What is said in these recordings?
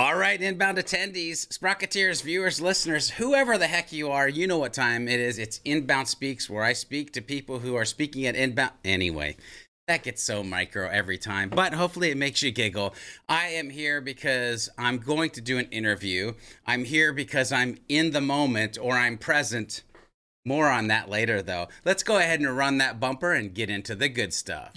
All right, inbound attendees, Sprocketeers, viewers, listeners, whoever the heck you are, you know what time it is. It's Inbound Speaks, where I speak to people who are speaking at inbound. Anyway, that gets so micro every time, but hopefully it makes you giggle. I am here because I'm going to do an interview. I'm here because I'm in the moment or I'm present. More on that later, though. Let's go ahead and run that bumper and get into the good stuff.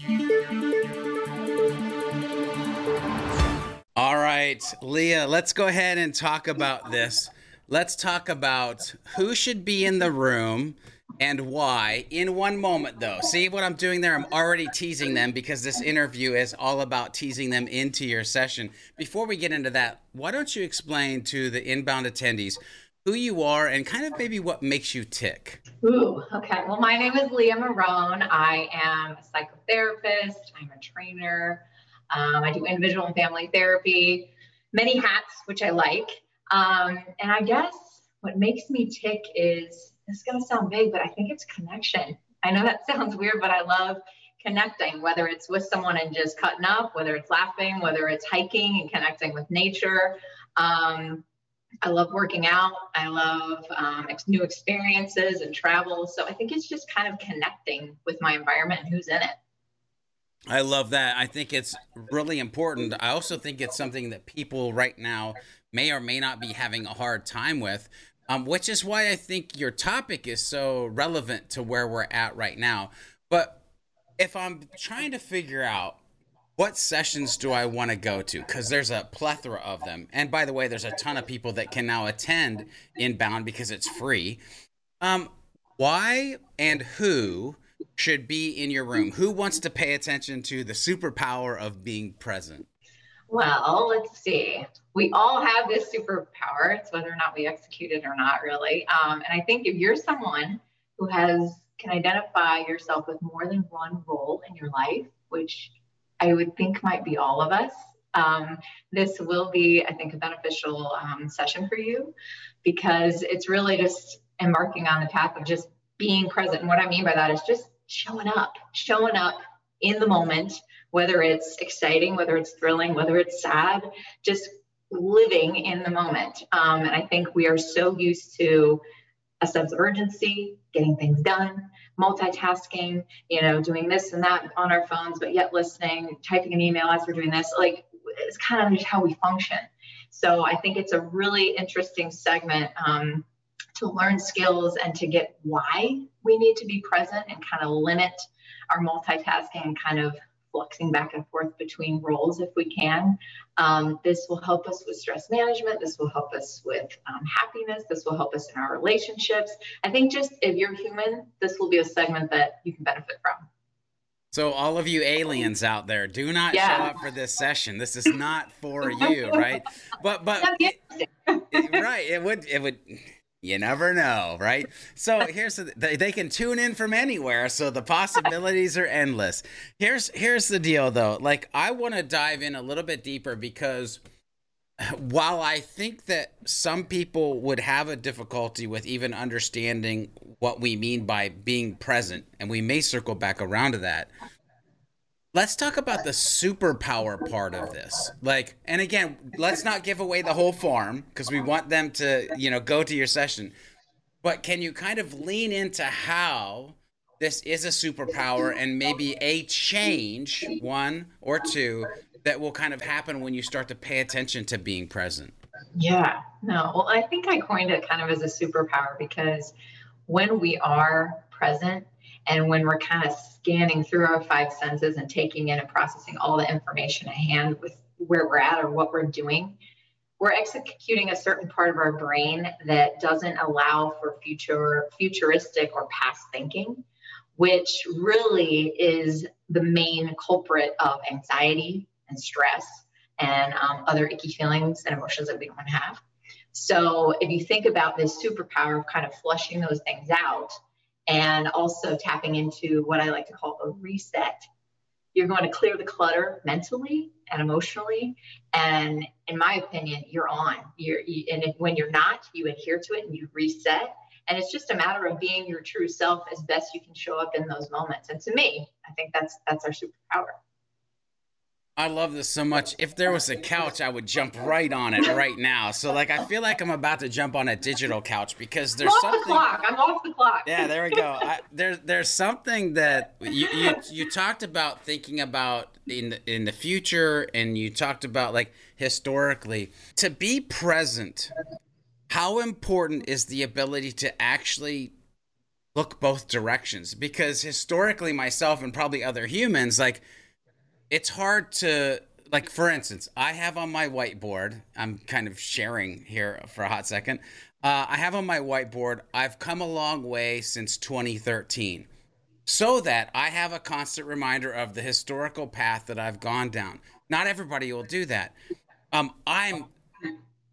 Right, Leah, let's go ahead and talk about this. Let's talk about who should be in the room and why in one moment, though. See what I'm doing there? I'm already teasing them because this interview is all about teasing them into your session. Before we get into that, why don't you explain to the inbound attendees who you are and kind of maybe what makes you tick? Ooh, okay. Well, my name is Leah Marone. I am a psychotherapist, I'm a trainer. Um, I do individual and family therapy, many hats, which I like. Um, and I guess what makes me tick is this is going to sound big, but I think it's connection. I know that sounds weird, but I love connecting, whether it's with someone and just cutting up, whether it's laughing, whether it's hiking and connecting with nature. Um, I love working out. I love um, new experiences and travel. So I think it's just kind of connecting with my environment and who's in it. I love that. I think it's really important. I also think it's something that people right now may or may not be having a hard time with, um, which is why I think your topic is so relevant to where we're at right now. But if I'm trying to figure out what sessions do I want to go to? Because there's a plethora of them. And by the way, there's a ton of people that can now attend Inbound because it's free. Um, why and who should be in your room? Who wants to pay attention to the superpower of being present? Well, let's see. We all have this superpower. It's whether or not we execute it or not, really. Um, and I think if you're someone who has can identify yourself with more than one role in your life, which I would think might be all of us, um, this will be, I think, a beneficial um, session for you because it's really just embarking on the path of just being present. And what I mean by that is just showing up, showing up in the moment, whether it's exciting, whether it's thrilling, whether it's sad, just living in the moment. Um, and I think we are so used to a sense of urgency, getting things done, multitasking, you know, doing this and that on our phones, but yet listening, typing an email as we're doing this. Like it's kind of just how we function. So I think it's a really interesting segment um, to learn skills and to get why we need to be present and kind of limit our multitasking and kind of fluxing back and forth between roles if we can. Um, this will help us with stress management. This will help us with um, happiness. This will help us in our relationships. I think just if you're human, this will be a segment that you can benefit from. So, all of you aliens out there, do not yeah. show up for this session. This is not for you, right? But, but, it, right? It would, it would you never know, right? So here's the, they can tune in from anywhere, so the possibilities are endless. Here's here's the deal though. Like I want to dive in a little bit deeper because while I think that some people would have a difficulty with even understanding what we mean by being present, and we may circle back around to that, let's talk about the superpower part of this. Like and again let's not give away the whole farm because we want them to you know go to your session. But can you kind of lean into how this is a superpower and maybe a change one or two that will kind of happen when you start to pay attention to being present? Yeah no. Well i think i coined it kind of as a superpower because when we are present and when we're kind of scanning through our five senses and taking in and processing all the information at hand with where we're at or what we're doing, we're executing a certain part of our brain that doesn't allow for future futuristic or past thinking, which really is the main culprit of anxiety and stress and um, other icky feelings and emotions that we don't want to have. So if you think about this superpower of kind of flushing those things out, and also tapping into what I like to call a reset. You're going to clear the clutter mentally and emotionally. And in my opinion, you're on. You're, you, and if, when you're not, you adhere to it and you reset. And it's just a matter of being your true self as best you can show up in those moments. And to me, I think that's that's our superpower. I love this so much. If there was a couch, I would jump right on it right now. So like I feel like I'm about to jump on a digital couch because there's I'm something. the clock. I'm off the clock. Yeah, there we go. I, there's there's something that you, you you talked about thinking about in the, in the future, and you talked about like historically to be present. How important is the ability to actually look both directions? Because historically, myself and probably other humans like it's hard to like for instance i have on my whiteboard i'm kind of sharing here for a hot second uh, i have on my whiteboard i've come a long way since 2013 so that i have a constant reminder of the historical path that i've gone down. Not everybody will do that. Um, i'm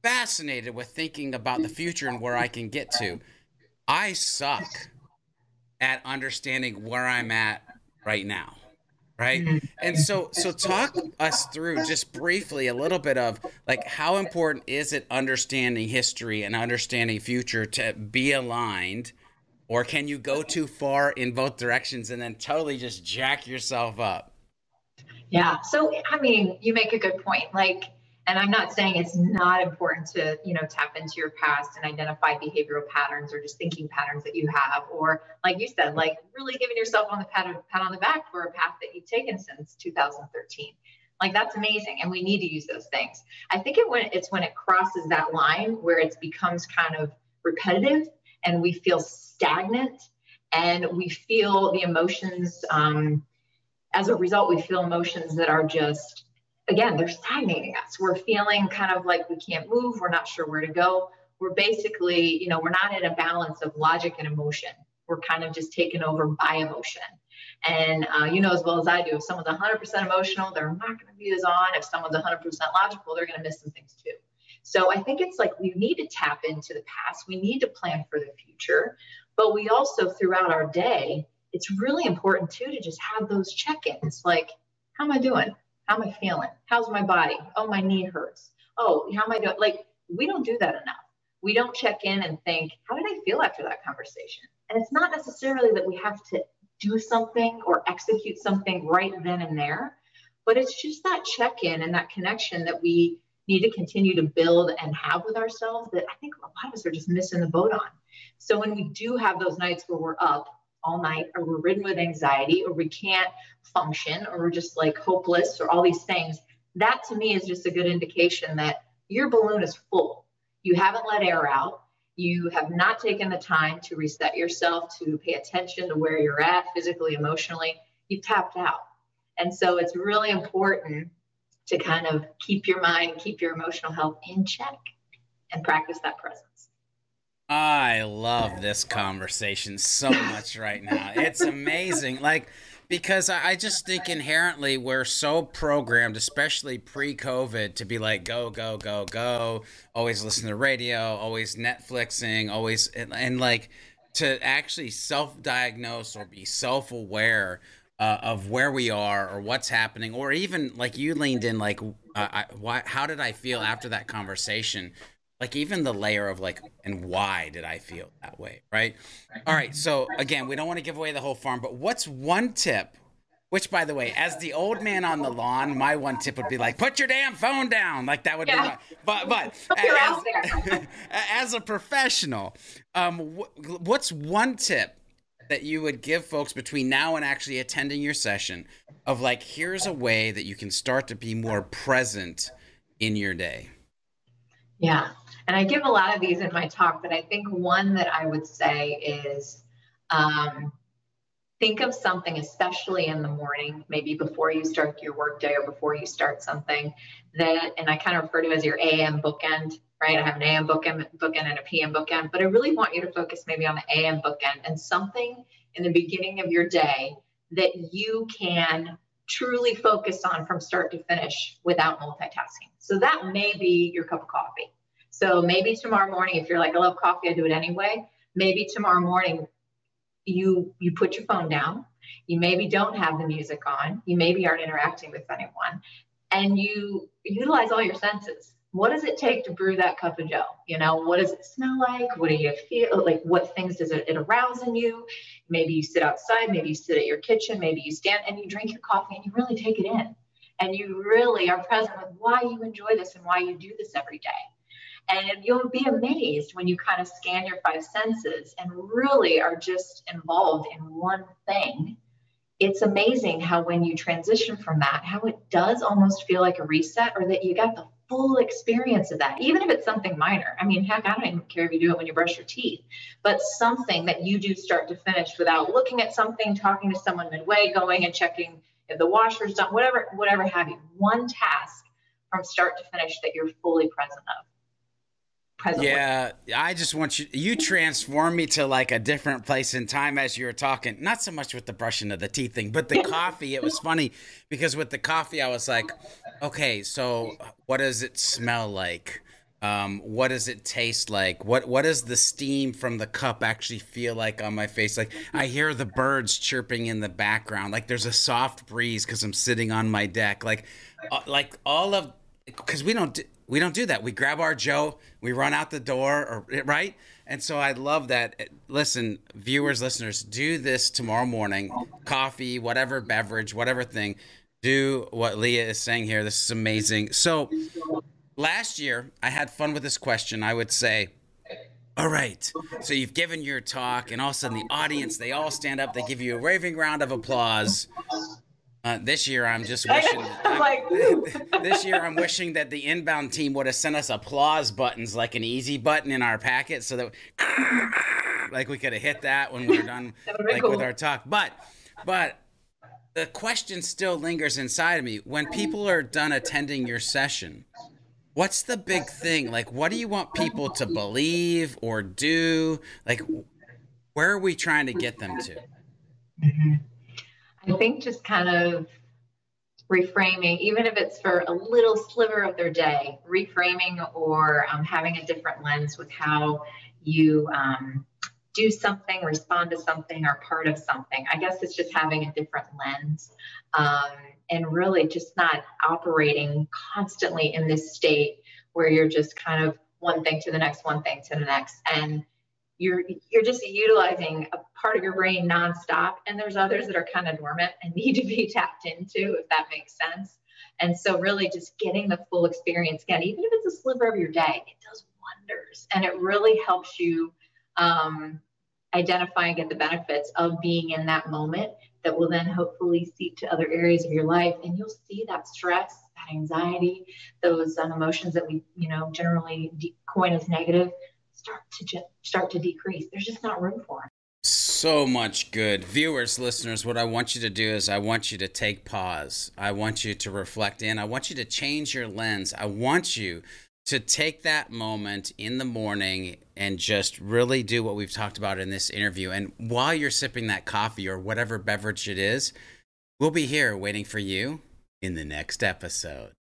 fascinated with thinking about the future and where i can get to. I suck at understanding where i'm at right now right? Mm-hmm. and so so talk us through just briefly a little bit of like how important is it understanding history and understanding future to be aligned? Or can you go too far in both directions and then totally just jack yourself up? Yeah. So i mean you make a good point. Like and i'm not saying it's not important to you know tap into your past and identify behavioral patterns or just thinking patterns that you have or like you said like really giving yourself on the pat, pat on the back for a path that you've taken since 2013 like that's amazing and we need to use those things. I think it when it's when it crosses that line where it becomes kind of repetitive and we feel stagnant and we feel the emotions um, as a result we feel emotions that are just again, they're stagnating us. We're feeling kind of like we can't move. We're not sure where to go. We're basically, you know, we're not in a balance of logic and emotion. We're kind of just taken over by emotion. And uh, you know as well as I do, if someone's 100% emotional, they're not going to be as on. If someone's 100% logical, they're going to miss some things too. So I think it's like we need to tap into the past. We need to plan for the future. But we also, throughout our day, it's really important too to just have those check ins like, how am I doing? How am I feeling? How's my body? Oh, my knee hurts. Oh, how am I doing? Like, we don't do that enough. We don't check in and think, how did I feel after that conversation? And it's not necessarily that we have to do something or execute something right then and there, but it's just that check in and that connection that we need to continue to build and have with ourselves that I think a lot of us are just missing the boat on. So when we do have those nights where we're up all night or we're ridden with anxiety or we can't function or we're just like hopeless or all these things that to me is just a good indication that your balloon is full. You haven't let air out. You have not taken the time to reset yourself to pay attention to where you're at physically emotionally. You've tapped out. And so it's really important to kind of keep your mind keep your emotional health in check and practice that presence I love this conversation so much right now. It's amazing. Like, because I just think inherently we're so programmed, especially pre COVID, to be like, go, go, go, go, always listen to radio, always Netflixing, always, and, and like to actually self diagnose or be self aware. Uh, of where we are or what's happening or even like you leaned in like uh, I, why how did i feel after that conversation like even the layer of like and why did i feel that way right? All right so again we don't want to give away the whole farm but what's one tip which by the way as the old man on the lawn my one tip would be like put your damn phone down. Like that would yeah. be my but but as, as, a professional um what's one tip that you would give folks between now and actually attending your session of like here's a way that you can start to be more present in your day? Yeah and I give a lot of these in my talk, but I think one that I would say is um, think of something, especially in the morning, maybe before you start your workday or before you start something that, and I kind of refer to as your AM bookend, right? I have an AM bookend, bookend and a PM bookend, but I really want you to focus maybe on the AM bookend and something in the beginning of your day that you can truly focus on from start to finish without multitasking. So that may be your cup of coffee so maybe tomorrow morning, if you're like, I love coffee, I do it anyway. Maybe tomorrow morning, you you put your phone down. You maybe don't have the music on. You maybe aren't interacting with anyone, and you utilize all your senses. What does it take to brew that cup of joe? You know, what does it smell like? What do you feel like? What things does it, it arouse in you? Maybe you sit outside. Maybe you sit at your kitchen. Maybe you stand and you drink your coffee and you really take it in and you really are present with why you enjoy this and why you do this every day. And you'll be amazed when you kind of scan your five senses and really are just involved in one thing. It's amazing how when you transition from that, how it does almost feel like a reset or that you got the full experience of that, even if it's something minor. I mean, heck, I don't even care if you do it when you brush your teeth, but something that you do start to finish without looking at something, talking to someone midway, going and checking if the washer's done, whatever, whatever have you. One task from start to finish that you're fully present of presently. Yeah, I just want you. You transform me to like a different place in time as you were talking. Not so much with the brushing of the teeth thing, but the coffee. It was funny because with the coffee, I was like, okay, so what does it smell like? Um, what does it taste like? What what does the steam from the cup actually feel like on my face? Like I hear the birds chirping in the background. Like there's a soft breeze because I'm sitting on my deck. Like uh, like all of because we don't we don't do that. We grab our Joe, we run out the door, or eh, right. And so I love that. Eh, listen, viewers, listeners, do this tomorrow morning. Coffee, whatever beverage, whatever thing. Do what Leah is saying here. This is amazing. So last year, I had fun with this question. I would say, all right. So you've given your talk, and all of a sudden the audience, they all stand up, they give you a raving round of applause. Uh, this year, I'm just wishing. I'm like, this year, I'm wishing that the inbound team would have sent us applause buttons, like an easy button in our packet, so that, like, we could have hit that when we are done, like, cool. with our talk. But, but the question still lingers inside of me. When people are done attending your session, what's the big thing? Like, what do you want people to believe or do? Like, where are we trying to get them to? Mm-hmm. I think just kind of reframing, even if it's for a little sliver of their day, reframing or um, having a different lens with how you um, do something, respond to something, or part of something. I guess it's just having a different lens um, and really just not operating constantly in this state where you're just kind of one thing to the next, one thing to the next. And you're you're just utilizing a part of your brain nonstop and there's others that are kind of dormant and need to be tapped into if that makes sense. And so really just getting the full experience again even if it's a sliver of your day it does wonders. And it really helps you um, identify and get the benefits of being in that moment that will then hopefully seep to other areas of your life. And you'll see that stress that anxiety those um, emotions that we you know generally coin as negative start to start to decrease. There's just not room for. So much good. Viewers, listeners, what I want you to do is I want you to take pause. I want you to reflect in. I want you to change your lens. I want you to take that moment in the morning and just really do what we've talked about in this interview. And while you're sipping that coffee or whatever beverage it is, we'll be here waiting for you in the next episode.